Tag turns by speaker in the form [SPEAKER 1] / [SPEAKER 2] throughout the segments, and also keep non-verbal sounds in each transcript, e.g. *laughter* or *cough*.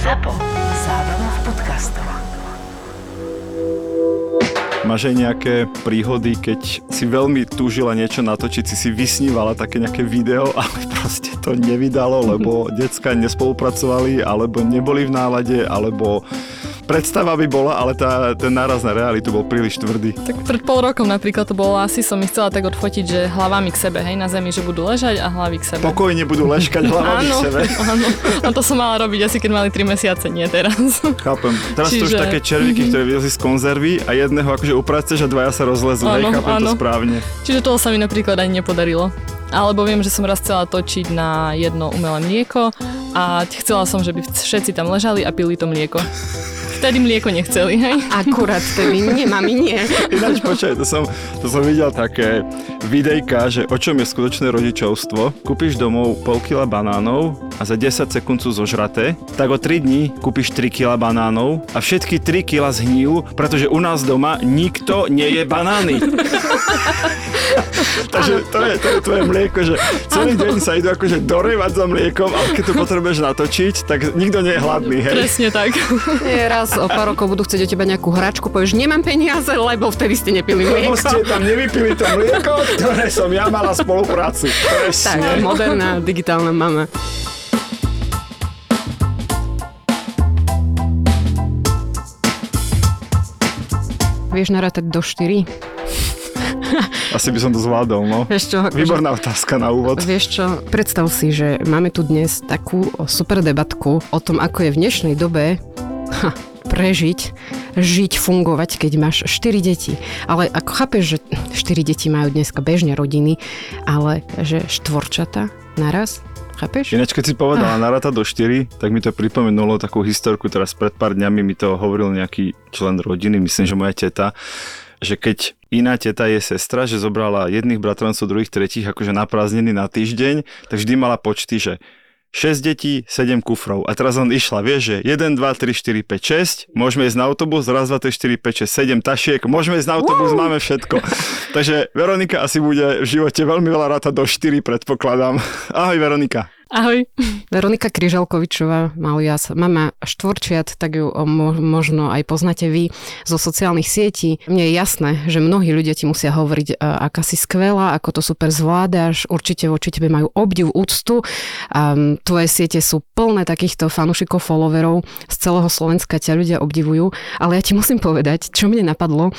[SPEAKER 1] ZAPO. Zábrná v podcastov.
[SPEAKER 2] Máš aj nejaké príhody, keď si veľmi túžila niečo natočiť, si si vysnívala také nejaké video, *laughs* ale proste to nevydalo, lebo *laughs* decka nespolupracovali, alebo neboli v nálade, alebo predstava by bola, ale tá, ten náraz na realitu bol príliš tvrdý.
[SPEAKER 3] Tak pred pol rokom napríklad to bolo asi, som ich chcela tak odfotiť, že hlavami k sebe, hej, na zemi, že budú ležať a hlavy k sebe.
[SPEAKER 2] Pokojne budú leškať hlavami
[SPEAKER 3] áno,
[SPEAKER 2] k sebe. *laughs*
[SPEAKER 3] áno, a to som mala robiť asi keď mali 3 mesiace, nie teraz.
[SPEAKER 2] Chápem. Teraz Čiže... to už také červíky, ktoré vyjeli z konzervy a jedného akože upraceš a dvaja sa rozlezú, hej, chápem áno. to správne.
[SPEAKER 3] Čiže toho sa mi napríklad ani nepodarilo. Alebo viem, že som raz chcela točiť na jedno umelé mlieko a chcela som, že by všetci tam ležali a pili to mlieko. Vtedy mlieko nechceli, hej? *laughs*
[SPEAKER 4] Akurát vtedy, nie, mami, nie.
[SPEAKER 2] Ináč počkaj, to som, to som videl také videjka, že o čom je skutočné rodičovstvo. Kúpiš domov pol kila banánov a za 10 sekúnd sú zožraté, tak o 3 dní kúpiš 3 kila banánov a všetky 3 kila zhníjú, pretože u nás doma nikto nie je banány. *laughs* Takže to je, to je tvoje mlieko, že celý deň sa idú akože dorevať za mliekom, ale keď to potrebuješ natočiť, tak nikto nie je hladný, hej?
[SPEAKER 3] Presne tak.
[SPEAKER 4] Nie, raz o pár rokov budú chcieť od teba nejakú hračku, povieš, nemám peniaze, lebo vtedy ste nepili mlieko.
[SPEAKER 2] Lebo ste tam nevypili to mlieko, ktoré som ja mala spoluprácu. Presne.
[SPEAKER 4] Tak, moderná digitálna mama. Vieš narátať do 4? *laughs*
[SPEAKER 2] Asi by som to zvládol, no.
[SPEAKER 4] Vieš čo, akože-
[SPEAKER 2] Výborná otázka na úvod.
[SPEAKER 4] Vieš čo, predstav si, že máme tu dnes takú super debatku o tom, ako je v dnešnej dobe ha, prežiť, žiť, fungovať, keď máš 4 deti. Ale ako chápeš, že 4 deti majú dneska bežne rodiny, ale že štvorčata naraz, chápeš?
[SPEAKER 2] Ináč, keď si povedala ah. naráta do 4, tak mi to pripomenulo takú historku, teraz pred pár dňami mi to hovoril nejaký člen rodiny, myslím, že moja teta, že keď iná teta je sestra, že zobrala jedných bratrancov, druhých, tretích akože na prázdniny na týždeň, tak vždy mala počty, že 6 detí, 7 kufrov. A teraz on išla, vieš, že 1, 2, 3, 4, 5, 6, môžeme ísť na autobus, raz, 2, 3, 4, 5, 6, 7 tašiek, môžeme ísť na autobus, uh! máme všetko. Takže Veronika asi bude v živote veľmi veľa ráta do 4, predpokladám. Ahoj Veronika.
[SPEAKER 3] Ahoj.
[SPEAKER 4] Veronika Kryžalkovičová, malias mama štvorčiat, tak ju možno aj poznáte vy zo sociálnych sietí. Mne je jasné, že mnohí ľudia ti musia hovoriť, aká si skvelá, ako to super zvládaš, určite voči tebe majú obdiv, úctu. Tvoje siete sú plné takýchto fanúšikov, followerov z celého Slovenska ťa ľudia obdivujú, ale ja ti musím povedať, čo mne napadlo,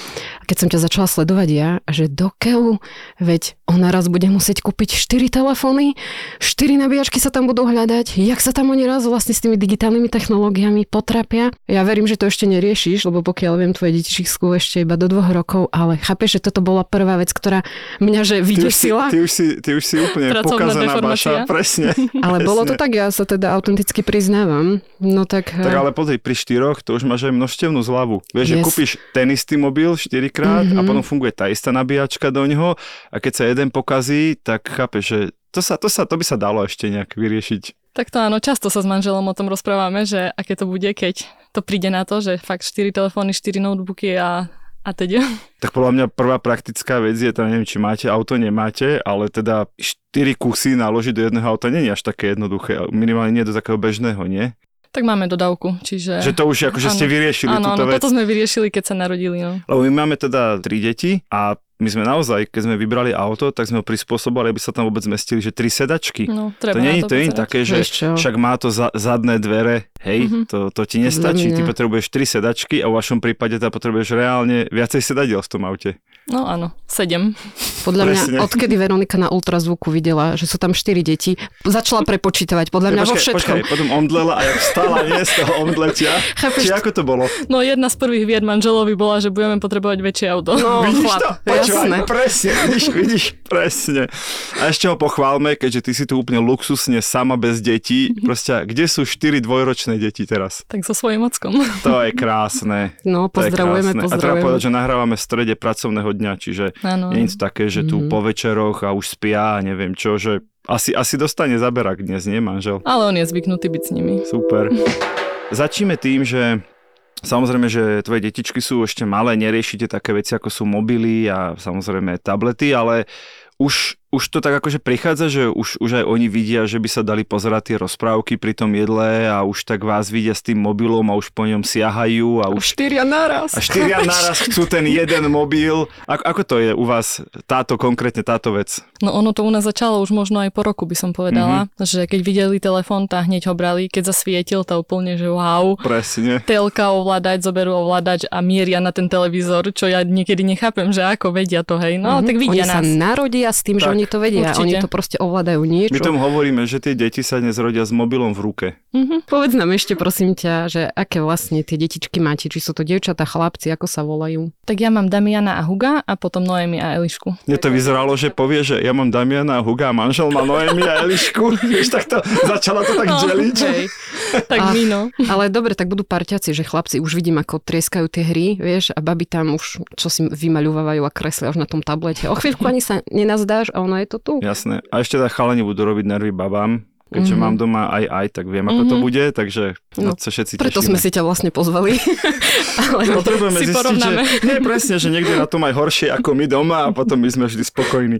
[SPEAKER 4] keď som ťa začala sledovať ja, že do keľu, veď ona raz bude musieť kúpiť 4 telefóny, 4 nabíjačky sa tam budú hľadať, jak sa tam oni raz vlastne s tými digitálnymi technológiami potrapia. Ja verím, že to ešte neriešiš, lebo pokiaľ viem, tvoje deti sú ešte iba do dvoch rokov, ale chápeš, že toto bola prvá vec, ktorá mňa že vydesila.
[SPEAKER 2] Ty už si, ty už si úplne pokazaná baša, presne. *laughs*
[SPEAKER 4] Ale
[SPEAKER 2] presne.
[SPEAKER 4] bolo to tak, ja sa teda autenticky priznávam. No tak...
[SPEAKER 2] Tak ale pozri, pri štyroch to už máš aj množstevnú zľavu. Vieš, yes. že kúpiš ten istý mobil 4 krát mm-hmm. a mhm. potom funguje tá istá nabíjačka do neho a keď sa jeden pokazí, tak chápeš, že to, sa, to, sa, to by sa dalo ešte nejak vyriešiť.
[SPEAKER 3] Tak to áno, často sa s manželom o tom rozprávame, že aké to bude, keď to príde na to, že fakt 4 telefóny, 4 notebooky a, a teda. *laughs*
[SPEAKER 2] Tak podľa mňa prvá praktická vec je, teda neviem, či máte auto, nemáte, ale teda 4 kusy naložiť do jedného auta nie je až také jednoduché, minimálne nie do takého bežného, nie?
[SPEAKER 3] Tak máme dodávku, čiže...
[SPEAKER 2] Že to už akože ste vyriešili
[SPEAKER 3] áno,
[SPEAKER 2] túto
[SPEAKER 3] áno,
[SPEAKER 2] vec.
[SPEAKER 3] toto sme vyriešili, keď sa narodili, no.
[SPEAKER 2] Lebo my máme teda tri deti a my sme naozaj, keď sme vybrali auto, tak sme ho prispôsobili, aby sa tam vôbec zmestili, že tri sedačky.
[SPEAKER 3] No, treba
[SPEAKER 2] to nie je to
[SPEAKER 3] je
[SPEAKER 2] také, že však má to za, zadné dvere, hej, mm-hmm. to, to ti nestačí. Ty potrebuješ tri sedačky a v vašom prípade teda potrebuješ reálne viacej sedadiel v tom aute.
[SPEAKER 3] No áno, sedem.
[SPEAKER 4] Podľa Presne. mňa, odkedy Veronika na ultrazvuku videla, že sú tam štyri deti, začala prepočítavať, podľa mňa počkej, vo všetkom.
[SPEAKER 2] Počkej, potom omdlela a jak vstala, nie z toho omdletia. Chápeš? Či ako to bolo?
[SPEAKER 3] No jedna z prvých vied manželovi bola, že budeme potrebovať väčšie auto.
[SPEAKER 2] No, vidíš chlap, to? Počúvaj, presne, vidíš, vidíš, presne. A ešte ho pochválme, keďže ty si tu úplne luxusne sama bez detí. Proste, kde sú štyri dvojročné deti teraz?
[SPEAKER 3] Tak so svojím ockom.
[SPEAKER 2] To je krásne.
[SPEAKER 4] No, pozdravujeme,
[SPEAKER 2] pozdravujeme. A treba povedať, že nahrávame v strede pracovného dňa, čiže ano. nie je také, že tu mm-hmm. po večeroch a už spia a neviem čo, že asi, asi dostane zaberak dnes, nie manžel?
[SPEAKER 3] Ale on je zvyknutý byť s nimi.
[SPEAKER 2] Super. *laughs* Začíme tým, že Samozrejme, že tvoje detičky sú ešte malé, neriešite také veci ako sú mobily a samozrejme tablety, ale už už to tak akože prichádza, že už, už aj oni vidia, že by sa dali pozerať tie rozprávky pri tom jedle a už tak vás vidia s tým mobilom a už po ňom siahajú a už
[SPEAKER 4] Štyria naraz.
[SPEAKER 2] a štyria *laughs* naraz chcú ten jeden mobil. Ako, ako to je u vás táto konkrétne táto vec?
[SPEAKER 3] No ono to u nás začalo už možno aj po roku, by som povedala, mm-hmm. že keď videli telefón, tak hneď ho brali, keď zasvietil, to úplne, že wow.
[SPEAKER 2] Presne.
[SPEAKER 3] Telka ovládať, zoberú ovládač a mieria na ten televízor, čo ja niekedy nechápem, že ako vedia to, hej. No, mm-hmm. tak vidia.
[SPEAKER 4] Oni sa
[SPEAKER 3] nás.
[SPEAKER 4] narodia s tým, že
[SPEAKER 2] Tak,
[SPEAKER 4] oni to vedia.
[SPEAKER 3] určite.
[SPEAKER 4] Oni to proste ovládajú niečo.
[SPEAKER 2] My tomu hovoríme, že tie deti sa dnes rodia s mobilom v ruke.
[SPEAKER 3] Mhm.
[SPEAKER 4] Povedz nám ešte, prosím ťa, že aké vlastne tie detičky máte, či sú to dievčatá, chlapci, ako sa volajú.
[SPEAKER 3] Tak ja mám Damiana a Huga a potom Noemi a Elišku.
[SPEAKER 2] Mne to vyzeralo, že povie, že ja mám Damiana a Huga a manžel má Noemi a Elišku. *laughs* Vieš, tak to, začala to tak deliť.
[SPEAKER 3] No, hej. tak
[SPEAKER 4] A-
[SPEAKER 3] my no.
[SPEAKER 4] Ale dobre, tak budú parťaci, že chlapci už vidím, ako trieskajú tie hry, vieš, a baby tam už čo si vymaľujú a kreslia už na tom tablete. O chvíľku ani sa nenazdáš a ono je to tu.
[SPEAKER 2] Jasné. A ešte tak chalani budú robiť nervy babám. Keďže
[SPEAKER 4] Mhm.
[SPEAKER 2] mám doma aj aj, tak viem, ako to
[SPEAKER 3] Mhm.
[SPEAKER 2] bude, takže
[SPEAKER 4] No,
[SPEAKER 2] sa všetci
[SPEAKER 4] Preto
[SPEAKER 2] tešíme.
[SPEAKER 4] sme si ťa vlastne pozvali. *laughs* Ale
[SPEAKER 2] Potrebujeme
[SPEAKER 3] si
[SPEAKER 2] zistiť,
[SPEAKER 3] porovnáme.
[SPEAKER 2] že nie presne, že niekde na tom aj horšie ako my doma a potom my sme vždy spokojní.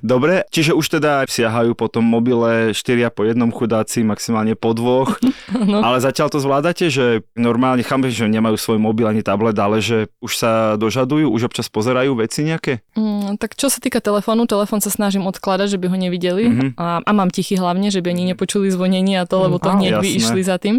[SPEAKER 2] Dobre, čiže už teda siahajú po tom mobile štyria po jednom chudáci, maximálne po dvoch,
[SPEAKER 3] No.
[SPEAKER 2] ale zatiaľ to zvládate, že normálne chápem, že nemajú svoj mobil ani tablet, ale že už sa dožadujú, už občas pozerajú veci nejaké?
[SPEAKER 3] Mm, tak čo sa týka telefónu, telefón sa snažím odkladať, že by ho nevideli
[SPEAKER 2] Mhm.
[SPEAKER 3] a, a mám tichý hlavne, že by ani nepočuli zvonenie a to, lebo to
[SPEAKER 2] Á,
[SPEAKER 3] hneď by išli za tým.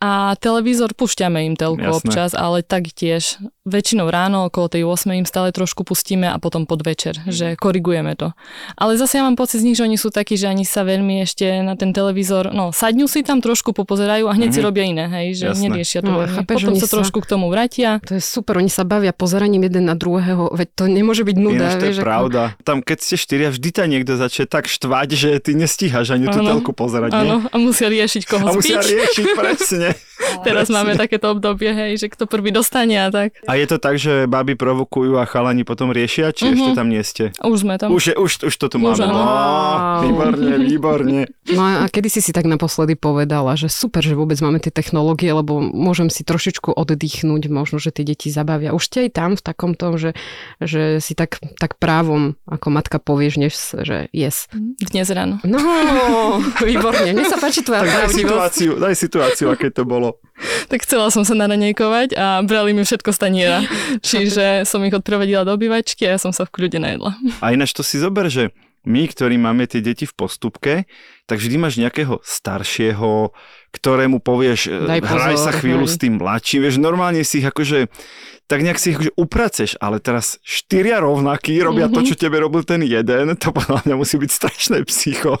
[SPEAKER 3] A televízor púšťame im telku
[SPEAKER 2] Jasné.
[SPEAKER 3] občas, ale tak tiež väčšinou ráno okolo tej 8 im stále trošku pustíme a potom podvečer,
[SPEAKER 2] Mhm.
[SPEAKER 3] že korigujeme to. Ale zase ja mám pocit z nich, že oni sú takí, že ani sa veľmi ešte na ten televízor, no sadnú si tam trošku popozerajú a hneď si
[SPEAKER 2] Mhm.
[SPEAKER 3] robia iné, hej, že
[SPEAKER 2] Jasné.
[SPEAKER 3] neriešia to
[SPEAKER 4] No, chápeš,
[SPEAKER 3] Potom sa trošku k tomu vrátia.
[SPEAKER 4] To je super, oni sa bavia pozeraním jeden na druhého, veď to nemôže byť nuda.
[SPEAKER 2] Ináč to je
[SPEAKER 4] vieš, ako-
[SPEAKER 2] pravda. Tam keď ste štyria, vždy ťa niekto začne tak štvať, že ty nestíhaš ani tú
[SPEAKER 3] Áno.
[SPEAKER 2] telku pozerať.
[SPEAKER 3] Áno, a musia riešiť, koho
[SPEAKER 2] A musia riešiť presne. *laughs*
[SPEAKER 3] Teraz máme takéto obdobie, hej, že kto prvý dostane a tak.
[SPEAKER 2] A je to tak, že baby provokujú a chalani potom riešia, či
[SPEAKER 3] Mhm.
[SPEAKER 2] ešte tam nie ste?
[SPEAKER 3] Už sme tam.
[SPEAKER 2] Už, už, už to tu
[SPEAKER 3] Už
[SPEAKER 2] máme. No, výborne, výborne. *laughs*
[SPEAKER 4] No a kedy si si tak naposledy povedala, že super, že vôbec máme tie technológie, lebo môžem si trošičku oddychnúť, možno, že tie deti zabavia. Už ste aj tam v takom tom, že, že si tak, tak právom, ako matka povieš, než, že yes.
[SPEAKER 3] Dnes ráno.
[SPEAKER 4] No, *laughs* výborne. Mne sa páči tvoja
[SPEAKER 2] Tak daj situáciu, daj situáciu, aké to bolo.
[SPEAKER 3] Tak chcela som sa naranejkovať a brali mi všetko z taniera. *laughs* Čiže som ich odprevedila do obývačky a ja som sa v kľude najedla.
[SPEAKER 2] A ináč to si zober, že my, ktorí máme tie deti v postupke, tak vždy máš nejakého staršieho, ktorému povieš, e,
[SPEAKER 4] Daj
[SPEAKER 2] hraj
[SPEAKER 4] pozor,
[SPEAKER 2] sa chvíľu
[SPEAKER 4] hej.
[SPEAKER 2] s tým mladším, vieš, normálne si ich akože tak nejak si ich akože upraceš, ale teraz štyria rovnakí robia to,
[SPEAKER 3] Mhm.
[SPEAKER 2] čo tebe robil ten jeden, to podľa mňa musí byť strašné psycho.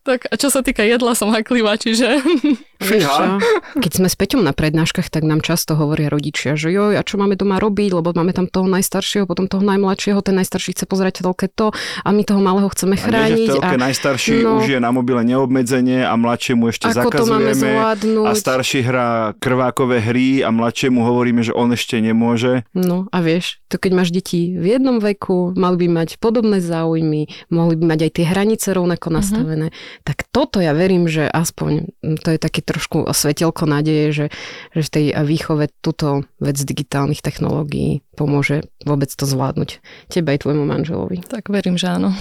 [SPEAKER 3] Tak a čo sa týka jedla, som haklivá, čiže? *laughs*
[SPEAKER 2] Fíha.
[SPEAKER 4] Keď sme s Peťom na prednáškach, tak nám často hovoria rodičia, že joj, a čo máme doma robiť, lebo máme tam toho najstaršieho, potom toho najmladšieho, ten najstarší chce pozerať telke to a my toho malého chceme
[SPEAKER 2] A nie, že v
[SPEAKER 4] chrániť.
[SPEAKER 2] telke najstarší
[SPEAKER 4] no.
[SPEAKER 2] už je na mobile neobmedzenie a mladšiemu ešte
[SPEAKER 4] ako to máme
[SPEAKER 2] zakazujeme.
[SPEAKER 4] zvládnuť.
[SPEAKER 2] A starší hrá krvákové hry a mladšiemu hovoríme, že on ešte nemôže.
[SPEAKER 4] No a vieš, to keď máš deti v jednom veku, mali by mať podobné záujmy, mohli by mať aj tie hranice rovnako nastavené, tak toto ja verím, že aspoň mm, to je taký trošku svetelko nádeje, že, že v tej výchove túto vec digitálnych technológií pomôže vôbec to zvládnuť. Tebe aj tvojmu manželovi.
[SPEAKER 3] tak verím, že áno.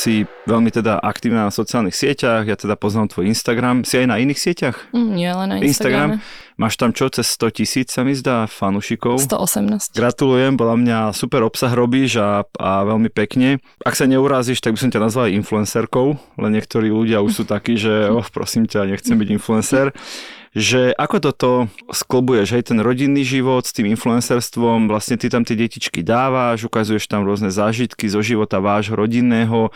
[SPEAKER 2] Si veľmi teda aktívna na sociálnych sieťach, ja teda poznám tvoj Instagram. Si aj na iných sieťach?
[SPEAKER 3] Mm, nie len na
[SPEAKER 2] Instagram?
[SPEAKER 3] Instagrame.
[SPEAKER 2] Máš tam čo, cez 100 tisíc sa mi zdá fanúšikov?
[SPEAKER 3] 118.
[SPEAKER 2] Gratulujem, podľa mňa super obsah robíš a, a veľmi pekne. Ak sa neurazíš, tak by som ťa nazval influencerkou, len niektorí ľudia už sú takí, že oh, prosím ťa, nechcem byť influencer. Že ako toto sklbuješ, hej, ten rodinný život s tým influencerstvom, vlastne ty tam tie detičky dávaš, ukazuješ tam rôzne zážitky zo života vášho rodinného.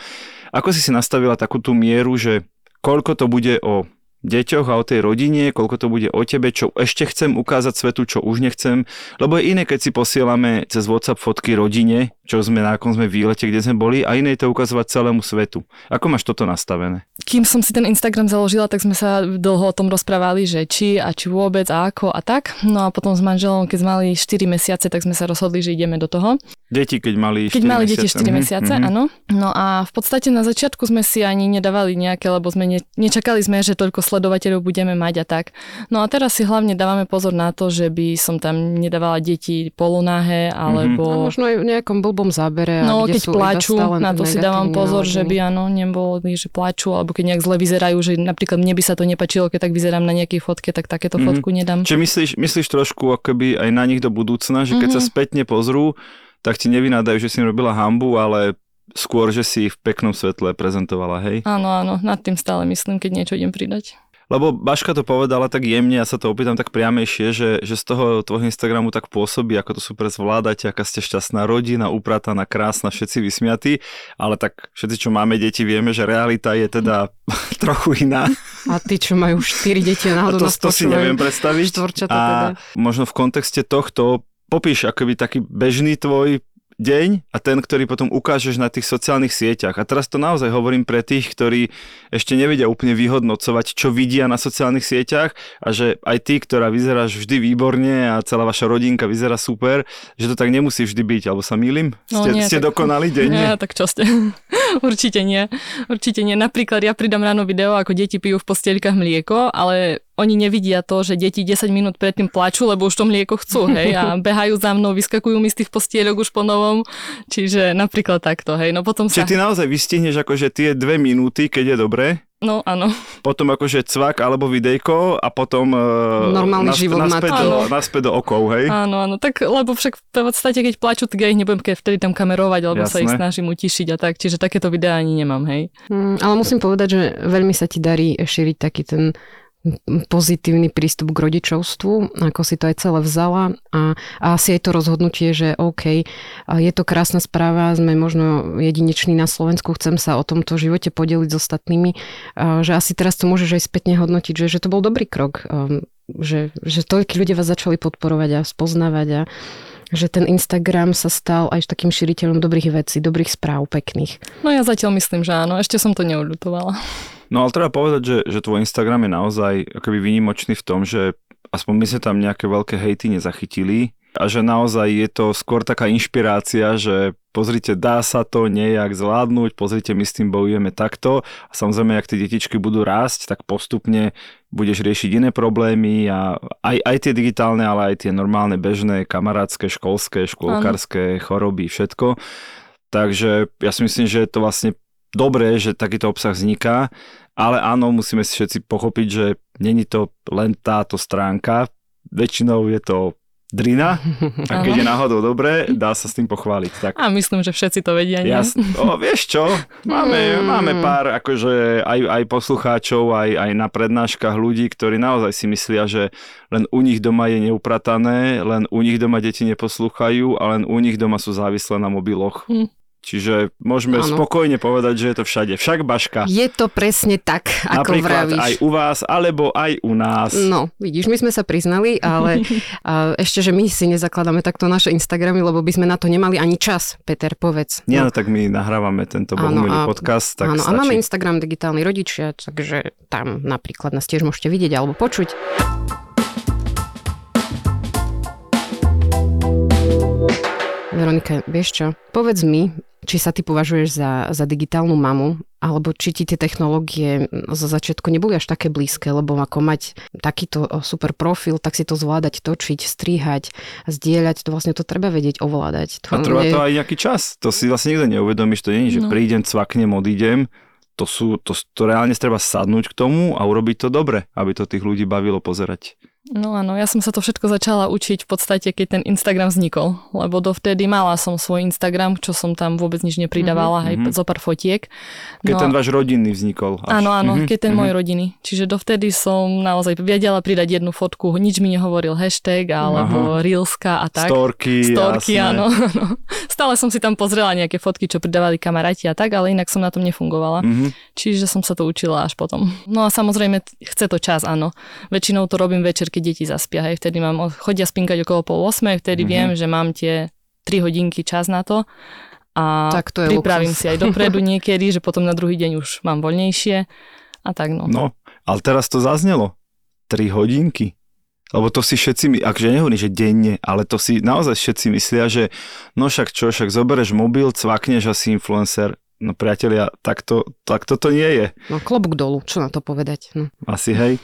[SPEAKER 2] Ako si si nastavila takú tú mieru, že koľko to bude o deťoch a o tej rodine, koľko to bude o tebe, čo ešte chcem ukázať svetu, čo už nechcem. Lebo je iné, keď si posielame cez WhatsApp fotky rodine, čo sme na akom sme výlete, kde sme boli, a iné je to ukazovať celému svetu. Ako máš toto nastavené?
[SPEAKER 3] Kým som si ten Instagram založila, tak sme sa dlho o tom rozprávali, že či a či vôbec a ako a tak. No a potom s manželom, keď sme mali 4 mesiace, tak sme sa rozhodli, že ideme do toho.
[SPEAKER 2] Deti, keď mali 4
[SPEAKER 3] Keď mali deti 4
[SPEAKER 2] Mhm,
[SPEAKER 3] mesiace,
[SPEAKER 2] mhm.
[SPEAKER 3] áno. No a v podstate na začiatku sme si ani nedávali nejaké, lebo sme ne, nečakali sme, že toľko sledovateľov budeme mať a tak. No a teraz si hlavne dávame pozor na to, že by som tam nedávala deti polunáhe alebo...
[SPEAKER 4] A možno aj v nejakom blbom zábere.
[SPEAKER 3] No,
[SPEAKER 4] kde
[SPEAKER 3] keď
[SPEAKER 4] sú
[SPEAKER 3] plačú, na to si dávam pozor, že by áno, nebolo, že plačú, alebo keď nejak zle vyzerajú, že napríklad mne by sa to nepačilo, keď tak vyzerám na nejakej fotke, tak takéto
[SPEAKER 2] Mhm.
[SPEAKER 3] fotku nedám.
[SPEAKER 2] Čiže myslíš, myslíš trošku akoby aj na nich do budúcna, že keď sa
[SPEAKER 3] Mhm.
[SPEAKER 2] spätne pozrú, tak ti nevynádajú, že si im robila hambu, ale skôr, že si ich v peknom svetle prezentovala, hej?
[SPEAKER 3] Áno, áno, nad tým stále myslím, keď niečo idem pridať.
[SPEAKER 2] Lebo Baška to povedala tak jemne, ja sa to opýtam tak priamejšie, že, že z toho tvojho Instagramu tak pôsobí, ako to super zvládate, aká ste šťastná rodina, uprataná, krásna, všetci vysmiatí, ale tak všetci, čo máme deti, vieme, že realita je teda *laughs* trochu iná.
[SPEAKER 4] A tí, čo majú 4 deti a
[SPEAKER 2] A
[SPEAKER 4] náhodou
[SPEAKER 2] to, to si neviem predstaviť. A
[SPEAKER 4] teda.
[SPEAKER 2] možno v kontexte tohto popíš akoby taký bežný tvoj deň a ten, ktorý potom ukážeš na tých sociálnych sieťach. A teraz to naozaj hovorím pre tých, ktorí ešte nevedia úplne vyhodnocovať, čo vidia na sociálnych sieťach a že aj ty, ktorá vyzeráš vždy výborne a celá vaša rodinka vyzerá super, že to tak nemusí vždy byť, alebo sa mýlim?
[SPEAKER 3] No
[SPEAKER 2] ste
[SPEAKER 3] nie,
[SPEAKER 2] ste
[SPEAKER 3] tak-
[SPEAKER 2] dokonali *laughs* denne?
[SPEAKER 3] Nie, tak čo ste? *laughs* Určite nie. Určite nie. Napríklad ja pridám ráno video, ako deti pijú v postielkach mlieko, ale oni nevidia to, že deti 10 minút predtým plačú, lebo už to mlieko chcú, hej, a *laughs* behajú za mnou, vyskakujú mi z tých postielok už po novom, čiže napríklad takto, hej, no potom sa...
[SPEAKER 2] Čiže ty naozaj vystihneš akože tie dve minúty, keď je dobré,
[SPEAKER 3] No áno,
[SPEAKER 2] potom akože cvak alebo videjko a potom uh,
[SPEAKER 4] Normálny život
[SPEAKER 2] naspäť, do,
[SPEAKER 3] Áno.
[SPEAKER 2] naspäť do okov, hej?
[SPEAKER 3] áno, áno, tak lebo však v podstate, keď plačú, tak ja ich nebudem keď vtedy tam kamerovať, alebo sa ich
[SPEAKER 2] Jasné.
[SPEAKER 3] snažím utišiť a tak, čiže takéto videá ani nemám, hej.
[SPEAKER 4] Mm, ale musím povedať, že veľmi sa ti darí šíriť taký ten pozitívny prístup k rodičovstvu, ako si to aj celé vzala a, a asi aj to rozhodnutie, že OK, je to krásna správa, sme možno jedineční na Slovensku, chcem sa o tomto živote podeliť s ostatnými, že asi teraz to môžeš aj spätne hodnotiť, že, že to bol dobrý krok, že, že toľkí ľudia vás začali podporovať a spoznávať a že ten Instagram sa stal aj takým šíriteľom dobrých vecí, dobrých správ, pekných.
[SPEAKER 3] No ja zatiaľ myslím, že áno, ešte som to neodľutovala.
[SPEAKER 2] No ale treba povedať, že, že tvoj Instagram je naozaj akoby výnimočný v tom, že aspoň my sme tam nejaké veľké hejty nezachytili a že naozaj je to skôr taká inšpirácia, že pozrite, dá sa to nejak zvládnuť, pozrite, my s tým bojujeme takto a samozrejme, ak tie detičky budú rásť, tak postupne budeš riešiť iné problémy a aj, aj tie digitálne, ale aj tie normálne, bežné, kamarátske, školské, škôlkarské choroby, všetko. Takže ja si myslím, že je to vlastne dobré, že takýto obsah vzniká, ale áno, musíme si všetci pochopiť, že není to len táto stránka, väčšinou je to drina *laughs* a keď je náhodou dobré, dá sa s tým pochváliť. Tak
[SPEAKER 3] A myslím, že všetci to vedia, nie?
[SPEAKER 2] Jasne. O, vieš čo? Máme,
[SPEAKER 4] Mm.
[SPEAKER 2] máme pár akože aj, aj poslucháčov, aj, aj na prednáškach ľudí, ktorí naozaj si myslia, že len u nich doma je neupratané, len u nich doma deti neposlúchajú a len u nich doma sú závislé na mobiloch.
[SPEAKER 3] Hm.
[SPEAKER 2] Čiže môžeme
[SPEAKER 4] Áno.
[SPEAKER 2] spokojne povedať, že je to všade. Však Baška.
[SPEAKER 4] Je to presne tak, ako
[SPEAKER 2] Napríklad
[SPEAKER 4] vravíš.
[SPEAKER 2] aj u vás, alebo aj u nás.
[SPEAKER 4] No, vidíš, my sme sa priznali, ale *laughs* ešte, že my si nezakladáme takto naše Instagramy, lebo by sme na to nemali ani čas. Peter, povedz.
[SPEAKER 2] Nie, no
[SPEAKER 4] no,
[SPEAKER 2] tak my nahrávame tento bohumilý podcast, tak
[SPEAKER 4] áno, a máme Instagram digitálni rodičia, takže tam napríklad nás tiež môžete vidieť alebo počuť. Veronika, vieš čo? Povedz mi, či sa ty považuješ za, za digitálnu mamu, alebo či ti tie technológie zo začiatku neboli až také blízke, lebo ako mať takýto super profil, tak si to zvládať, točiť, strihať, zdieľať, to vlastne to treba vedieť ovládať.
[SPEAKER 2] A trvá
[SPEAKER 4] je-
[SPEAKER 2] to aj nejaký čas. To si vlastne nikto neuvedomíš. To nie je, že
[SPEAKER 3] No.
[SPEAKER 2] prídem, cvaknem, odídem. To, sú, to, to reálne treba sadnúť k tomu a urobiť to dobre, aby to tých ľudí bavilo pozerať.
[SPEAKER 3] No áno, ja som sa to všetko začala učiť v podstate, keď ten Instagram vznikol, lebo dovtedy mala som svoj Instagram, čo som tam vôbec nič nepridávala,
[SPEAKER 2] Mhm, mhm.
[SPEAKER 3] aj zo pár fotiek.
[SPEAKER 2] Keď
[SPEAKER 3] No,
[SPEAKER 2] ten váš rodinný vznikol. Až.
[SPEAKER 3] Áno, áno,
[SPEAKER 2] Mhm,
[SPEAKER 3] keď ten
[SPEAKER 2] mhm.
[SPEAKER 3] môj rodiny. Čiže dovtedy som naozaj vedela pridať jednu fotku, nič mi nehovoril hashtag alebo reelska a tak.
[SPEAKER 2] Storky,
[SPEAKER 3] Storky,
[SPEAKER 2] jasné. *laughs*
[SPEAKER 3] áno. Stále som si tam pozrela nejaké fotky, čo pridávali kamaráti a tak, ale inak som na tom nefungovala.
[SPEAKER 2] Mhm.
[SPEAKER 3] Čiže som sa to učila až potom. No a samozrejme, chce to čas, áno. Väčšinou to robím večer, keď deti zaspia. Hej. Vtedy mám, chodia spinkať okolo pol 8, vtedy
[SPEAKER 2] Mhm.
[SPEAKER 3] viem, že mám tie 3 hodinky čas na to. A
[SPEAKER 4] Tak to je
[SPEAKER 3] pripravím
[SPEAKER 4] luxus.
[SPEAKER 3] si aj dopredu *laughs* niekedy, že potom na druhý deň už mám voľnejšie. A tak no.
[SPEAKER 2] No, ale teraz to zaznelo. 3 hodinky. Lebo to si všetci, my- akže nehovorím, že denne, ale to si naozaj všetci myslia, že no však čo, však zobereš mobil, cvakneš a si influencer. No priatelia, takto, takto to nie je.
[SPEAKER 4] No klobúk dolu, čo na to povedať? No.
[SPEAKER 2] Asi hej.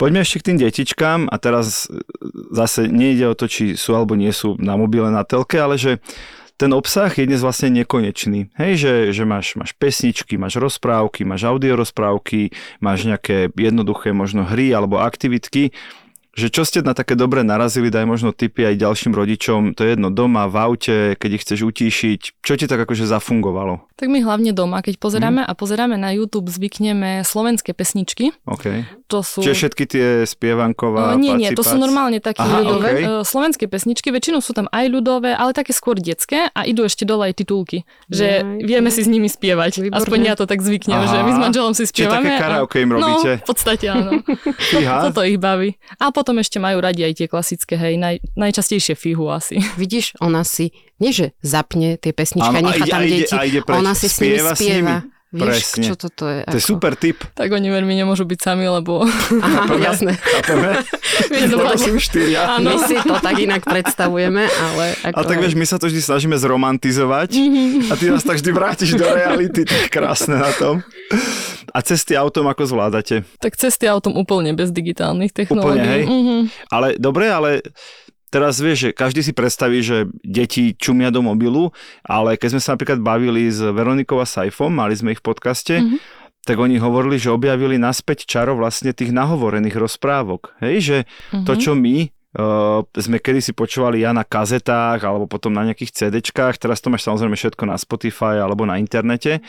[SPEAKER 2] Poďme ešte k tým detičkám a teraz e, zase nejde o to, či sú alebo nie sú na mobile na telke, ale že ten obsah je dnes vlastne nekonečný. Hej, že, že máš, máš pesničky, máš rozprávky, máš audiorozprávky, máš nejaké jednoduché možno hry alebo aktivitky že čo ste na také dobre narazili, daj možno tipy aj ďalším rodičom, to je jedno doma, v aute, keď ich chceš utíšiť, čo ti tak akože zafungovalo?
[SPEAKER 3] Tak my hlavne doma, keď pozeráme mm. a pozeráme na YouTube, zvykneme slovenské pesničky.
[SPEAKER 2] Okay.
[SPEAKER 3] To sú...
[SPEAKER 2] Čiže všetky tie spievanková,
[SPEAKER 3] no, Nie, nie, to sú normálne také
[SPEAKER 2] Aha,
[SPEAKER 3] ľudové,
[SPEAKER 2] okay.
[SPEAKER 3] uh, slovenské pesničky, väčšinou sú tam aj ľudové, ale také skôr detské a idú ešte dole aj titulky, že
[SPEAKER 4] Jaj,
[SPEAKER 3] vieme si s nimi spievať.
[SPEAKER 4] Výborné.
[SPEAKER 3] Aspoň ja to tak zvyknem,
[SPEAKER 2] Aha.
[SPEAKER 3] že my s manželom si
[SPEAKER 2] Čiže
[SPEAKER 3] spievame.
[SPEAKER 2] také karaoke im robíte?
[SPEAKER 3] No, v podstate áno. *laughs* Toto ich baví. A potom ešte majú radi aj tie klasické, hej, naj, najčastejšie fihu asi. *laughs*
[SPEAKER 4] Vidíš, ona si, nie že zapne tie pesničky a nechá tam
[SPEAKER 2] ide-
[SPEAKER 4] deti,
[SPEAKER 2] a ide preč.
[SPEAKER 4] ona si s nimi
[SPEAKER 2] Spieva s
[SPEAKER 4] spieva.
[SPEAKER 2] nimi.
[SPEAKER 4] Vieš,
[SPEAKER 2] Presne.
[SPEAKER 4] čo toto je?
[SPEAKER 2] To je super tip.
[SPEAKER 3] Tak oni veľmi nemôžu byť sami, lebo
[SPEAKER 4] Aha, jasné.
[SPEAKER 2] Chápeme? *laughs* Lebo
[SPEAKER 3] dobre.
[SPEAKER 2] sú štyria.
[SPEAKER 3] Áno.
[SPEAKER 4] My si to tak inak predstavujeme, ale... Ako...
[SPEAKER 2] A tak vieš, my sa to vždy snažíme zromantizovať a ty nás tak vždy vrátiš do reality, tak krásne na tom. A cesty autom ako zvládate?
[SPEAKER 3] tak cesty autom úplne bez digitálnych technológií.
[SPEAKER 2] hej?
[SPEAKER 3] Mhm.
[SPEAKER 2] Ale dobre, ale teraz vieš, že každý si predstaví, že deti čumia do mobilu, ale keď sme sa napríklad bavili s Veronikou a Saifom, mali sme ich v podcaste,
[SPEAKER 3] Mhm.
[SPEAKER 2] tak oni hovorili, že objavili naspäť čaro vlastne tých nahovorených rozprávok. Hej, že to,
[SPEAKER 3] Mhm.
[SPEAKER 2] čo my Uh, sme kedysi počúvali ja na kazetách alebo potom na nejakých CDčkách, teraz to máš samozrejme všetko na Spotify alebo na internete,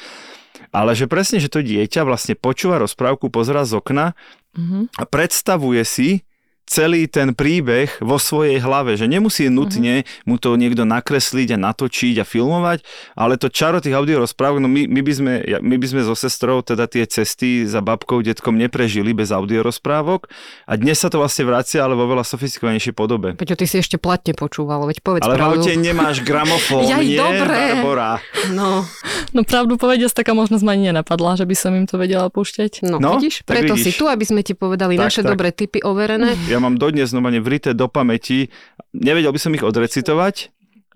[SPEAKER 2] ale že presne, že to dieťa vlastne počúva rozprávku, pozera z okna
[SPEAKER 3] Mhm.
[SPEAKER 2] a predstavuje si celý ten príbeh vo svojej hlave, že nemusí nutne mu to niekto nakresliť a natočiť a filmovať, ale to čaro tých audiorozprávok, no my, my, by sme, ja- my by sme so sestrou teda tie cesty za babkou, detkom neprežili bez audiorozprávok a dnes sa to vlastne vracia, ale vo veľa sofistikovanejšej podobe.
[SPEAKER 4] Peťo, ty si ešte platne počúval, veď povedz
[SPEAKER 2] Ale v
[SPEAKER 4] pravdu.
[SPEAKER 2] aute nemáš *laughs* gramofón,
[SPEAKER 4] Jaj,
[SPEAKER 2] nie,
[SPEAKER 4] dobre.
[SPEAKER 2] Barbora?
[SPEAKER 4] No,
[SPEAKER 3] No pravdu povediac, taká možnosť ma ani nenapadla, že by som im to vedela púšťať.
[SPEAKER 4] no,
[SPEAKER 2] No,
[SPEAKER 4] vidíš? Preto
[SPEAKER 2] vidíš.
[SPEAKER 4] si tu, aby sme ti povedali
[SPEAKER 2] Tak,
[SPEAKER 4] naše
[SPEAKER 2] tak.
[SPEAKER 4] dobré tipy overené.
[SPEAKER 2] Ja mám dodnes normálne vrité do pamäti. Nevedel by som ich odrecitovať,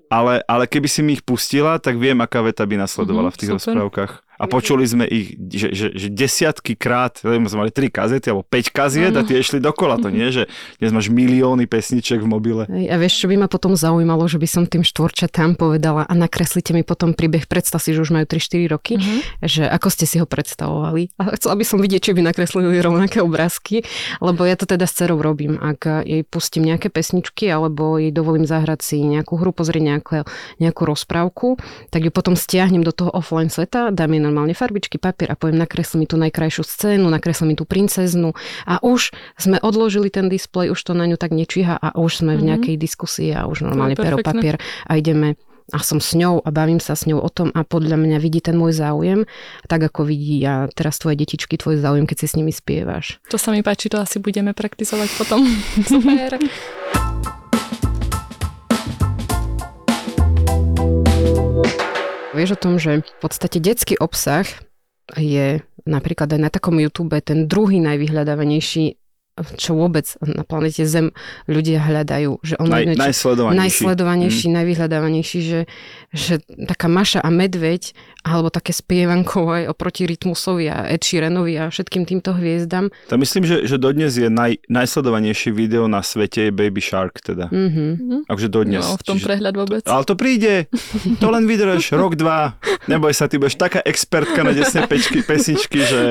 [SPEAKER 2] ale, ale keby si mi ich pustila, tak viem, aká veta by nasledovala
[SPEAKER 3] Mhm,
[SPEAKER 2] v tých
[SPEAKER 3] super.
[SPEAKER 2] rozprávkach. A počuli sme ich, že, že, že desiatky krát, sme mali tri kazety alebo 5 kaziet a tie išli dokola. To nie, že dnes máš milióny pesniček v mobile.
[SPEAKER 4] A vieš, čo by ma potom zaujímalo, že by som tým štvorčatám povedala a nakreslite mi potom príbeh, predstav si, že už majú 3-4 roky,
[SPEAKER 3] Mhm.
[SPEAKER 4] že ako ste si ho predstavovali. A chcela by som vidieť, či by nakreslili rovnaké obrázky, lebo ja to teda s cerou robím. Ak jej pustím nejaké pesničky alebo jej dovolím zahrať si nejakú hru, pozrieť nejaké, nejakú rozprávku, tak ju potom stiahnem do toho offline sveta, dám jej normálne farbičky, papier a poviem, nakresl mi tú najkrajšiu scénu, nakresl mi tú princeznu a už sme odložili ten displej, už to na ňu tak nečíha a už sme v
[SPEAKER 3] Mhm.
[SPEAKER 4] nejakej diskusii a už normálne pero, papier a ideme a som s ňou a bavím sa s ňou o tom a podľa mňa vidí ten môj záujem, tak ako vidí ja teraz tvoje detičky, tvoj záujem, keď si s nimi spievaš.
[SPEAKER 3] To sa mi páči, to asi budeme praktizovať potom. *laughs* Super. *laughs*
[SPEAKER 4] Vieš o tom, že v podstate detský obsah je napríklad aj na takom YouTube ten druhý najvyhľadávanejší čo vôbec na planete Zem ľudia hľadajú. Že on
[SPEAKER 2] Naj, najsledovanejší.
[SPEAKER 4] najsledovanejší,
[SPEAKER 2] Mm.
[SPEAKER 4] najvyhľadávanejší, že, že taká Maša a Medveď, alebo také spievankové oproti Rytmusovi a Ed Sheeranovi a všetkým týmto hviezdam.
[SPEAKER 2] To myslím, že, že dodnes je naj, najsledovanejšie video na svete je Baby Shark teda.
[SPEAKER 4] Mhm.
[SPEAKER 2] Takže dodnes.
[SPEAKER 3] No, v tom
[SPEAKER 2] Čiže-
[SPEAKER 3] prehľad vôbec.
[SPEAKER 2] Ale to príde, to len vydrž, rok, dva, neboj sa, ty budeš taká expertka na desné pečky, pesničky, že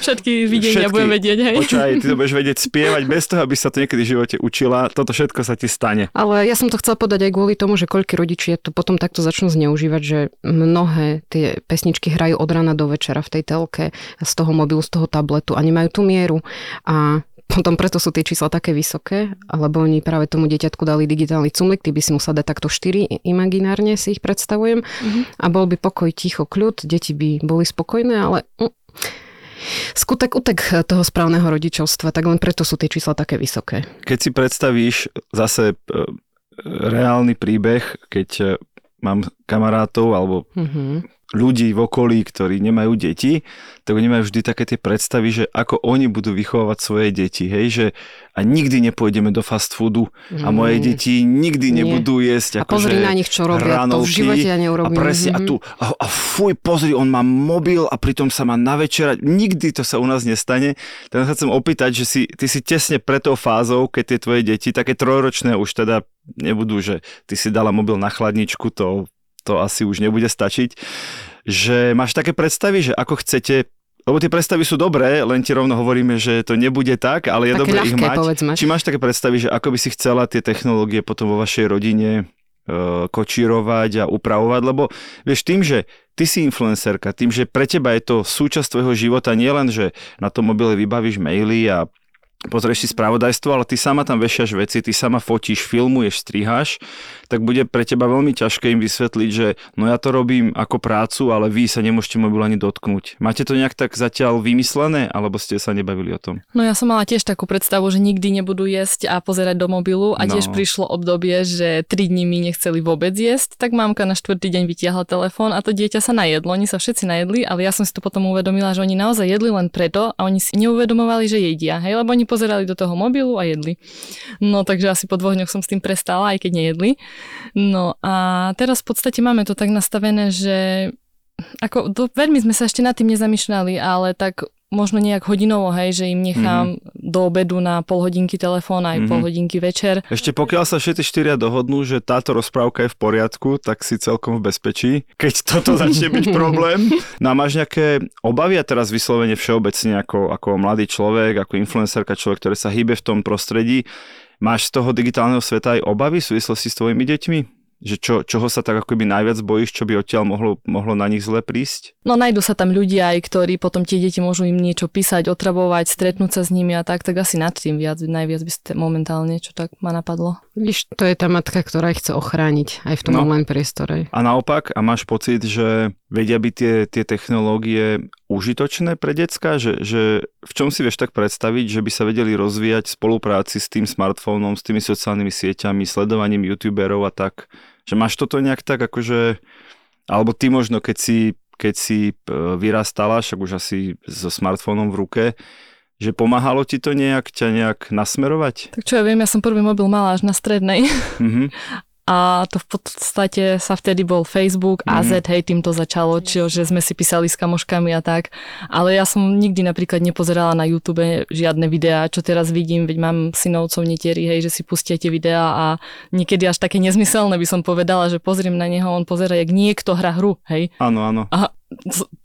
[SPEAKER 3] Všetky videnia
[SPEAKER 2] Všetky-
[SPEAKER 3] budem vedieť, hej.
[SPEAKER 2] počkaj, ty to budeš vedieť spievať bez toho, aby sa to niekedy v živote učila, toto všetko sa ti stane.
[SPEAKER 4] Ale ja som to chcela podať aj kvôli tomu, že koľky rodičia to potom takto začnú zneužívať, že mnohé tie pesničky hrajú od rana do večera v tej telke, z toho mobilu, z toho tabletu a nemajú tú mieru. A potom preto sú tie čísla také vysoké, alebo oni práve tomu dieťatku dali digitálny cumlik, ty by si musel dať takto 4 imaginárne, si ich predstavujem.
[SPEAKER 3] Mhm.
[SPEAKER 4] A bol by pokoj, ticho, kľud, deti by boli spokojné, ale mm, skutek utek toho správneho rodičovstva, tak len preto sú tie čísla také vysoké.
[SPEAKER 2] Keď si predstavíš zase e, reálny príbeh, keď e, mám kamarátov alebo
[SPEAKER 4] Mhm.
[SPEAKER 2] Ľudí v okolí, ktorí nemajú deti, tak oni majú vždy také tie predstavy, že ako oni budú vychovávať svoje deti, hej, že a nikdy nepôjdeme do fast foodu a moje
[SPEAKER 4] Mm.
[SPEAKER 2] deti nikdy
[SPEAKER 4] Nie.
[SPEAKER 2] nebudú jesť
[SPEAKER 4] A pozri
[SPEAKER 2] akože
[SPEAKER 4] na nich, čo robia, to v živote ja
[SPEAKER 2] a
[SPEAKER 4] neurobím.
[SPEAKER 2] presne, a
[SPEAKER 4] Mhm.
[SPEAKER 2] tu, a, a fuj, pozri, on má mobil a pritom sa má navečerať. Nikdy to sa u nás nestane. Tak sa chcem opýtať, že si, ty si tesne pred tou fázou, keď tie tvoje deti, také trojročné už teda nebudú, že ty si dala mobil na chladničku, to, to asi už nebude stačiť. Že máš také predstavy, že ako chcete lebo tie predstavy sú dobré, len ti rovno hovoríme, že to nebude tak, ale je
[SPEAKER 4] Také
[SPEAKER 2] dobré ich mať.
[SPEAKER 4] povedzme.
[SPEAKER 2] Či máš také predstavy, že ako by si chcela tie technológie potom vo vašej rodine e, kočírovať a upravovať, lebo vieš, tým, že ty si influencerka, tým, že pre teba je to súčasť tvojho života, nielen, že na tom mobile vybavíš maily a pozrieš si spravodajstvo, ale ty sama tam vešiaš veci, ty sama fotíš, filmuješ, striháš, tak bude pre teba veľmi ťažké im vysvetliť, že no ja to robím ako prácu, ale vy sa nemôžete mobil ani dotknúť. Máte to nejak tak zatiaľ vymyslené, alebo ste sa nebavili o tom?
[SPEAKER 3] No ja som mala tiež takú predstavu, že nikdy nebudú jesť a pozerať do mobilu a tiež
[SPEAKER 2] No.
[SPEAKER 3] prišlo obdobie, že 3 dní mi nechceli vôbec jesť, tak mamka na štvrtý deň vytiahla telefón a to dieťa sa najedlo, oni sa všetci najedli, ale ja som si to potom uvedomila, že oni naozaj jedli len preto a oni si neuvedomovali, že jedia, hej, lebo oni pozerali do toho mobilu a jedli. No takže asi po dvoch dňoch som s tým prestala, aj keď nejedli. No a teraz v podstate máme to tak nastavené, že ako, do, veľmi sme sa ešte nad tým nezamýšľali, ale tak možno nejak hodinovo, hej, že im nechám mm-hmm. do obedu na pol hodinky telefón aj mm-hmm. pol
[SPEAKER 2] Mhm.
[SPEAKER 3] hodinky večer.
[SPEAKER 2] Ešte pokiaľ sa všetci štyria dohodnú, že táto rozprávka je v poriadku, tak si celkom v bezpečí. Keď toto začne byť *laughs* problém. No a máš nejaké obavy a teraz vyslovene všeobecne ako, ako mladý človek, ako influencerka, človek, ktorý sa hýbe v tom prostredí. Máš z toho digitálneho sveta aj obavy v súvislosti s tvojimi deťmi? Že čo, čoho sa tak akoby najviac bojíš, čo by odtiaľ mohlo, mohlo na nich zle prísť?
[SPEAKER 3] No nájdu sa tam ľudia aj, ktorí potom tie deti môžu im niečo písať, otravovať, stretnúť sa s nimi a tak, tak asi nad tým viac, najviac by ste momentálne, čo tak ma napadlo.
[SPEAKER 4] Víš, to je tá matka, ktorá ich chce ochrániť aj v tom
[SPEAKER 2] No.
[SPEAKER 4] online priestore.
[SPEAKER 2] A naopak, a máš pocit, že vedia byť tie, tie technológie užitočné pre decka? Že, že v čom si vieš tak predstaviť, že by sa vedeli rozvíjať v spolupráci s tým smartfónom, s tými sociálnymi sieťami, sledovaním youtuberov a tak? Že máš toto nejak tak akože... Alebo ty možno, keď si, keď si e, vyrastala, však už asi so smartfónom v ruke, že pomáhalo ti to nejak, ťa nejak nasmerovať?
[SPEAKER 3] Tak čo ja viem, ja som prvý mobil mala až na strednej
[SPEAKER 2] Mhm. *laughs*
[SPEAKER 3] a to v podstate sa vtedy bol Facebook,
[SPEAKER 2] Mhm.
[SPEAKER 3] AZ, hej, tým to začalo, čiže že sme si písali s kamoškami a tak. Ale ja som nikdy napríklad nepozerala na YouTube žiadne videá, čo teraz vidím, veď mám synovcov netieri, hej, že si pustia tie videá a niekedy až také nezmyselné by som povedala, že pozriem na neho, on pozera, jak niekto hra hru, hej.
[SPEAKER 2] Áno, áno.
[SPEAKER 3] A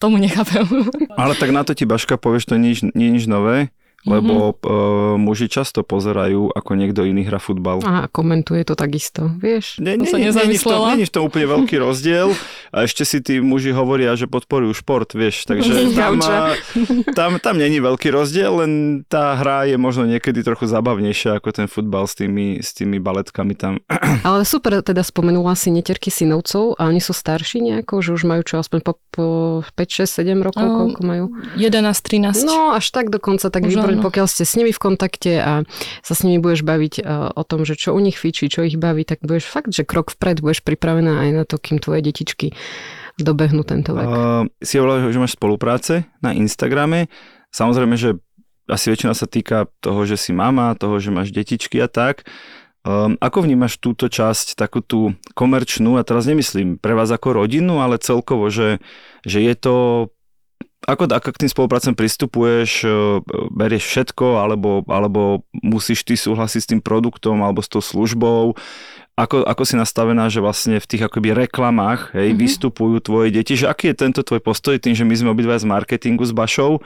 [SPEAKER 3] tomu nechápem.
[SPEAKER 2] Ale tak na to ti Baška povieš, to nie je nič nové, lebo mm-hmm. uh, muži často pozerajú, ako niekto iný hra futbal.
[SPEAKER 4] A komentuje to takisto, vieš.
[SPEAKER 2] Nie,
[SPEAKER 3] To
[SPEAKER 2] nie,
[SPEAKER 3] sa
[SPEAKER 2] nie, nie, nie, v tom, nie je v tom úplne veľký *laughs* rozdiel a ešte si tí muži hovoria, že podporujú šport, vieš, takže tam,
[SPEAKER 4] Gauča.
[SPEAKER 2] a, tam, tam není veľký rozdiel, len tá hra je možno niekedy trochu zabavnejšia ako ten futbal s tými, s tými baletkami tam. *clears throat*
[SPEAKER 4] Ale super, teda spomenula si neterky synovcov a oni sú starší nejako, že už majú čo, aspoň po, po 5, 6, 7 rokov,
[SPEAKER 3] No,
[SPEAKER 4] koľko majú?
[SPEAKER 3] 11, 13.
[SPEAKER 4] No, až tak dokonca, tak
[SPEAKER 3] Už áno.
[SPEAKER 4] pokiaľ ste s nimi v kontakte a sa s nimi budeš baviť uh, o tom, že čo u nich fičí, čo ich baví, tak budeš fakt, že krok vpred, budeš pripravená aj na to, kým tvoje detičky dobehnú tento vek.
[SPEAKER 2] Uh, si hovorila, že máš spolupráce na Instagrame. Samozrejme, že asi väčšina sa týka toho, že si mama, toho, že máš detičky a tak. Um, ako vnímaš túto časť, takú tú komerčnú, a teraz nemyslím pre vás ako rodinu, ale celkovo, že, že je to ako, ako k tým spoluprácem pristupuješ, e, berieš všetko, alebo, alebo musíš ty súhlasiť s tým produktom alebo s tou službou? Ako, ako si nastavená, že vlastne v tých akoby reklamách hej,
[SPEAKER 3] Mhm.
[SPEAKER 2] mm-hmm. vystupujú tvoje deti? Že aký je tento tvoj postoj tým, že my sme obidva z marketingu s Bašou?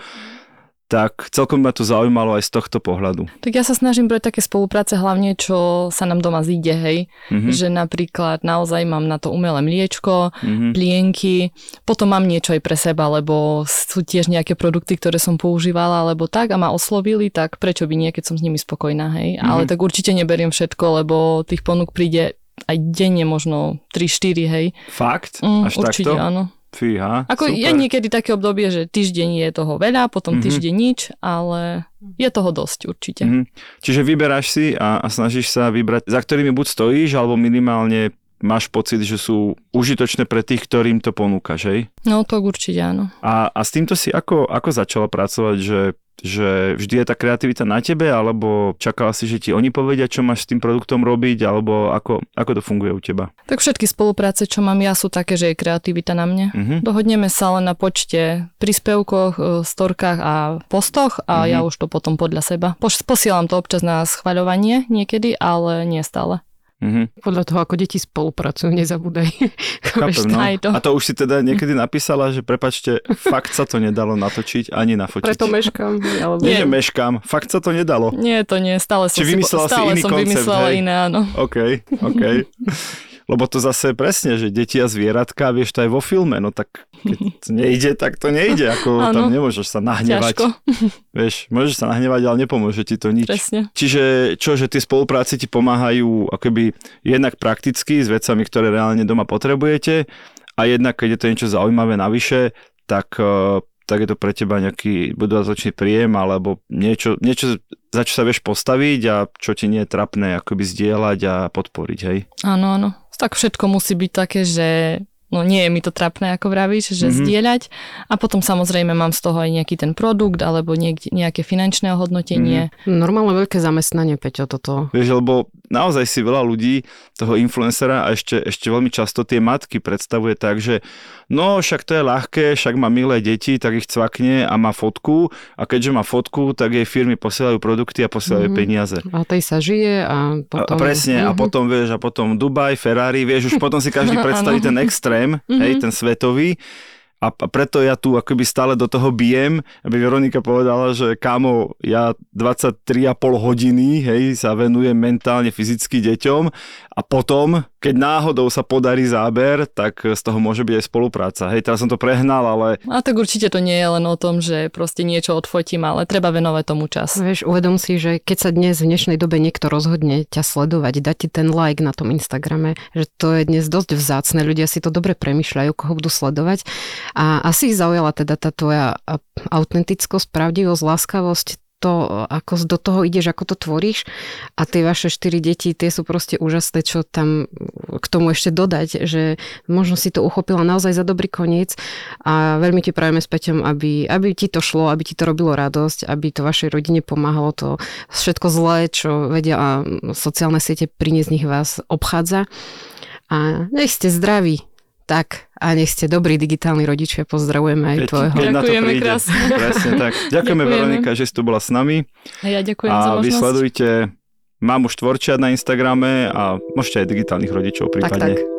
[SPEAKER 2] Tak celkom ma to zaujímalo aj z tohto pohľadu.
[SPEAKER 3] Tak ja sa snažím brať také spolupráce hlavne, čo sa nám doma zíde, hej.
[SPEAKER 2] Mhm.
[SPEAKER 3] Že napríklad naozaj mám na to umelé mliečko,
[SPEAKER 2] Mhm.
[SPEAKER 3] plienky, potom mám niečo aj pre seba, lebo sú tiež nejaké produkty, ktoré som používala, alebo tak a ma oslovili, tak prečo by nie, keď som s nimi spokojná, hej.
[SPEAKER 2] Mhm.
[SPEAKER 3] Ale tak určite neberiem všetko, lebo tých ponúk príde aj denne možno 3-4, hej.
[SPEAKER 2] Fakt?
[SPEAKER 3] Mm,
[SPEAKER 2] Až
[SPEAKER 3] určite
[SPEAKER 2] takto?
[SPEAKER 3] áno.
[SPEAKER 2] Fíha,
[SPEAKER 3] Ako je
[SPEAKER 2] super.
[SPEAKER 3] niekedy také obdobie, že týždeň je toho veľa, potom
[SPEAKER 2] Mhm.
[SPEAKER 3] týždeň nič, ale je toho dosť určite.
[SPEAKER 2] Mhm. Čiže vyberáš si a, a snažíš sa vybrať, za ktorými buď stojíš, alebo minimálne máš pocit, že sú užitočné pre tých, ktorým to ponúkaš, hej?
[SPEAKER 3] No to určite áno.
[SPEAKER 2] A, a s týmto si ako, ako začala pracovať, že že vždy je tá kreativita na tebe, alebo čakala si, že ti oni povedia, čo máš s tým produktom robiť, alebo ako, ako to funguje u teba?
[SPEAKER 3] Tak všetky spolupráce, čo mám ja, sú také, že je kreativita na mne.
[SPEAKER 2] Mhm.
[SPEAKER 3] Dohodneme sa len na počte príspevkoch, e, storkách a postoch a
[SPEAKER 2] Mhm.
[SPEAKER 3] ja už to potom podľa seba. Poš- posielam to občas na schvaľovanie niekedy, ale nie stále.
[SPEAKER 2] Mhm.
[SPEAKER 4] Podľa toho, ako deti spolupracujú, nezabúdaj. *laughs*
[SPEAKER 2] Chápem, no.
[SPEAKER 3] to.
[SPEAKER 2] A to už si teda niekedy napísala, že prepačte, fakt sa to nedalo natočiť ani nafotiť.
[SPEAKER 4] Preto meškám. Alebo...
[SPEAKER 2] Nie,
[SPEAKER 3] Nie.
[SPEAKER 2] že meškám, fakt sa to nedalo.
[SPEAKER 3] Nie, to nie, stále som,
[SPEAKER 2] Či
[SPEAKER 3] si,
[SPEAKER 2] vymyslela si
[SPEAKER 3] stále
[SPEAKER 2] iný
[SPEAKER 3] som
[SPEAKER 2] koncept,
[SPEAKER 3] vymyslela
[SPEAKER 2] hej?
[SPEAKER 3] iné, áno.
[SPEAKER 2] OK, OK. *laughs* Lebo to zase presne, že deti a zvieratka, vieš, to aj vo filme, no tak keď to *laughs* nejde, tak to nejde, ako tam
[SPEAKER 3] Áno.
[SPEAKER 2] nemôžeš sa nahnevať.
[SPEAKER 3] Ťažko, *laughs*
[SPEAKER 2] Vieš, môžeš sa nahnevať, ale nepomôže ti to nič.
[SPEAKER 3] presne.
[SPEAKER 2] Čiže čo, že tie spolupráce ti pomáhajú akoby jednak prakticky s vecami, ktoré reálne doma potrebujete a jednak keď je to niečo zaujímavé navyše, tak, eh, tak je to pre teba nejaký budovatočný príjem alebo niečo, niečo, za čo sa vieš postaviť a čo ti nie je trapné akoby zdieľať a podporiť, hej?
[SPEAKER 3] Áno, áno. Tak všetko musí byť také, že no nie je mi to trapné, ako vravíš, že
[SPEAKER 2] Mhm.
[SPEAKER 3] mm-hmm. zdieľať. A potom samozrejme mám z toho aj nejaký ten produkt alebo niekde, nejaké finančné ohodnotenie.
[SPEAKER 4] Normálne veľké zamestnanie, Peťo, toto.
[SPEAKER 2] Vieš, lebo naozaj si veľa ľudí, toho influencera a ešte, ešte veľmi často tie matky predstavuje tak, že no však to je ľahké, však má milé deti, tak ich cvakne a má fotku a keďže má fotku, tak jej firmy posielajú produkty a posielajú
[SPEAKER 4] Mhm.
[SPEAKER 2] peniaze.
[SPEAKER 4] A tej sa žije a potom...
[SPEAKER 2] a presne, a
[SPEAKER 4] Mhm.
[SPEAKER 2] potom vieš, a potom Dubaj, Ferrari, vieš, už potom si každý *laughs* predstaví ten extrém, hej, ten svetový. A a preto ja tu akoby stále do toho bijem, aby Veronika povedala, že kámo, ja 23,5 hodiny, hej, sa venujem mentálne, fyzicky deťom a potom, keď náhodou sa podarí záber, tak z toho môže byť aj spolupráca. Hej, teraz som to prehnal, ale
[SPEAKER 3] A tak určite to nie je len o tom, že proste niečo odfotím, ale treba venovať tomu čas.
[SPEAKER 4] Vieš, uvedom si, že keď sa dnes v dnešnej dobe niekto rozhodne ťa sledovať, dať ti ten like na tom Instagrame, že to je dnes dosť vzácne, ľudia si to dobre premyšľajú, koho budú sledovať. A asi ich zaujala teda tá tvoja autentickosť, pravdivosť, láskavosť, to, ako do toho ideš, ako to tvoríš. A tie vaše štyri deti, tie sú proste úžasné, čo tam k tomu ešte dodať, že možno si to uchopila naozaj za dobrý koniec. A veľmi ti prajeme s Peťom, aby, aby ti to šlo, aby ti to robilo radosť, aby to vašej rodine pomáhalo to všetko zlé, čo vedia a sociálne siete priniesť nich vás obchádza. A nech ste zdraví, tak a nech ste dobrí digitálni rodičia, pozdravujeme aj
[SPEAKER 2] keď,
[SPEAKER 4] tvojho.
[SPEAKER 2] keď
[SPEAKER 3] Ďakujeme
[SPEAKER 2] príde.
[SPEAKER 3] krásne.
[SPEAKER 2] Presne tak. *laughs* Ďakujeme,
[SPEAKER 3] Ďakujeme.
[SPEAKER 2] Veronika, že si tu bola s nami.
[SPEAKER 3] A ja ďakujem za
[SPEAKER 2] A vy
[SPEAKER 3] možnosť.
[SPEAKER 2] sledujte Mám už tvorčiat na Instagrame a môžete aj digitálnych rodičov
[SPEAKER 4] Tak,
[SPEAKER 2] prípadne.
[SPEAKER 4] tak.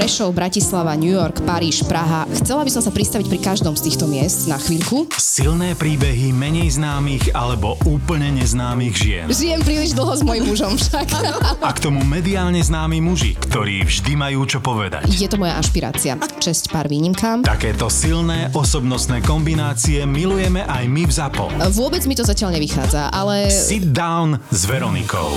[SPEAKER 5] Prešov, Bratislava, New York, Paríž, Praha. Chcela by som sa pristaviť pri každom z týchto miest na chvíľku.
[SPEAKER 6] Silné príbehy menej známych alebo úplne neznámych žien.
[SPEAKER 5] Žijem príliš dlho s mojim mužom však.
[SPEAKER 6] A k tomu mediálne známi muži, ktorí vždy majú čo povedať.
[SPEAKER 5] Je to moja ašpirácia. Česť pár výnimkám.
[SPEAKER 6] Takéto silné osobnostné kombinácie milujeme aj my v ZAPO.
[SPEAKER 5] Vôbec mi to zatiaľ nevychádza, ale...
[SPEAKER 6] Sit down s Veronikou.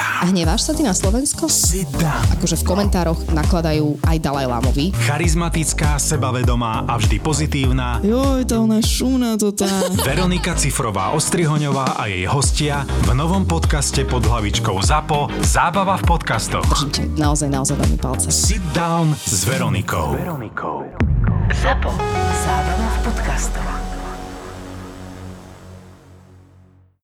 [SPEAKER 5] A hneváš sa ty na Slovensko?
[SPEAKER 6] Sit down.
[SPEAKER 5] Akože v komentároch nakladajú aj Dalajlámovi.
[SPEAKER 6] Charizmatická, sebavedomá a vždy pozitívna
[SPEAKER 7] Joj, tá ona šúna to tá.
[SPEAKER 6] Veronika Cifrová Ostrihoňová a jej hostia v novom podcaste pod hlavičkou ZAPO Zábava v podcastoch.
[SPEAKER 5] Držím naozaj, naozaj veľmi palce.
[SPEAKER 6] Sit down s Veronikou.
[SPEAKER 1] Zapo. Zábrná v podcastovách.